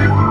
Thank you.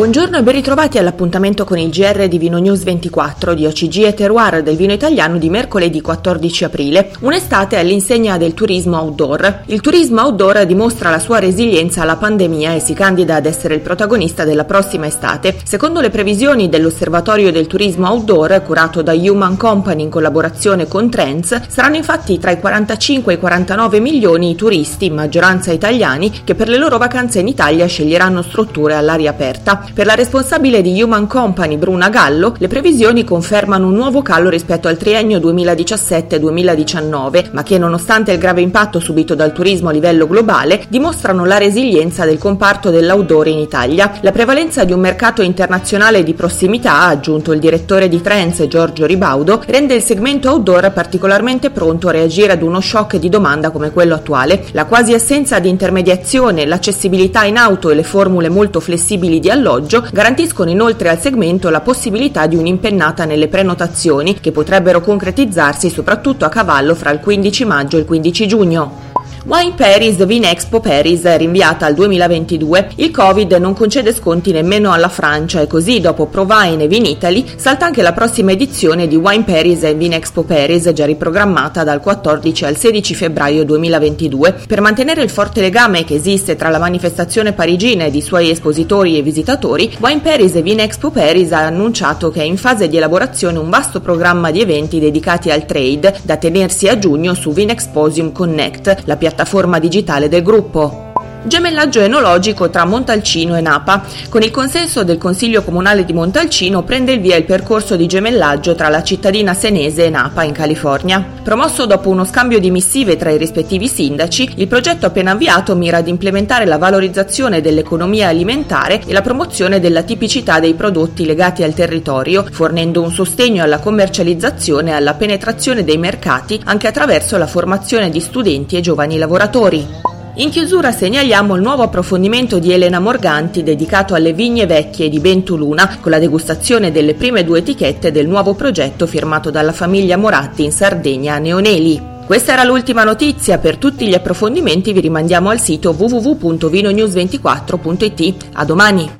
Buongiorno e ben ritrovati all'appuntamento con il GR di Vino News 24 di OCG e Terroir del vino italiano di mercoledì 14 aprile. Un'estate all'insegna del turismo outdoor. Il turismo outdoor dimostra la sua resilienza alla pandemia e si candida ad essere il protagonista della prossima estate. Secondo le previsioni dell'Osservatorio del turismo outdoor, curato da Human Company in collaborazione con Trends, saranno infatti tra i 45 e i 49 milioni i turisti, in maggioranza italiani, che per le loro vacanze in Italia sceglieranno strutture all'aria aperta. Per la responsabile di Human Company, Bruna Gallo, le previsioni confermano un nuovo calo rispetto al triennio 2017-2019, ma che nonostante il grave impatto subito dal turismo a livello globale, dimostrano la resilienza del comparto dell'outdoor in Italia. La prevalenza di un mercato internazionale di prossimità, ha aggiunto il direttore di Trends Giorgio Ribaudo, rende il segmento outdoor particolarmente pronto a reagire ad uno shock di domanda come quello attuale. La quasi assenza di intermediazione, l'accessibilità in auto e le formule molto flessibili di alloggio garantiscono inoltre al segmento la possibilità di un'impennata nelle prenotazioni che potrebbero concretizzarsi soprattutto a cavallo fra il 15 maggio e il 15 giugno. Wine Paris Vinexpo Paris rinviata al 2022. Il Covid non concede sconti nemmeno alla Francia e così dopo Provine e Vinitaly salta anche la prossima edizione di Wine Paris e Vinexpo Paris già riprogrammata dal 14 al 16 febbraio 2022. Per mantenere il forte legame che esiste tra la manifestazione parigina ed i suoi espositori e visitatori, Wine Paris e Vinexpo Paris ha annunciato che è in fase di elaborazione un vasto programma di eventi dedicati al trade da tenersi a giugno su Vinexposium Connect, la piattaforma piattaforma digitale del gruppo. Gemellaggio enologico tra Montalcino e Napa. Con il consenso del Consiglio Comunale di Montalcino prende il via il percorso di gemellaggio tra la cittadina senese e Napa in California. Promosso dopo uno scambio di missive tra i rispettivi sindaci, il progetto appena avviato mira ad implementare la valorizzazione dell'economia alimentare e la promozione della tipicità dei prodotti legati al territorio, fornendo un sostegno alla commercializzazione e alla penetrazione dei mercati anche attraverso la formazione di studenti e giovani lavoratori. In chiusura segnaliamo il nuovo approfondimento di Elena Morganti dedicato alle vigne vecchie di Bentuluna con la degustazione delle prime due etichette del nuovo progetto firmato dalla famiglia Moratti in Sardegna a Neoneli. Questa era l'ultima notizia, per tutti gli approfondimenti vi rimandiamo al sito www.vinonews24.it. A domani!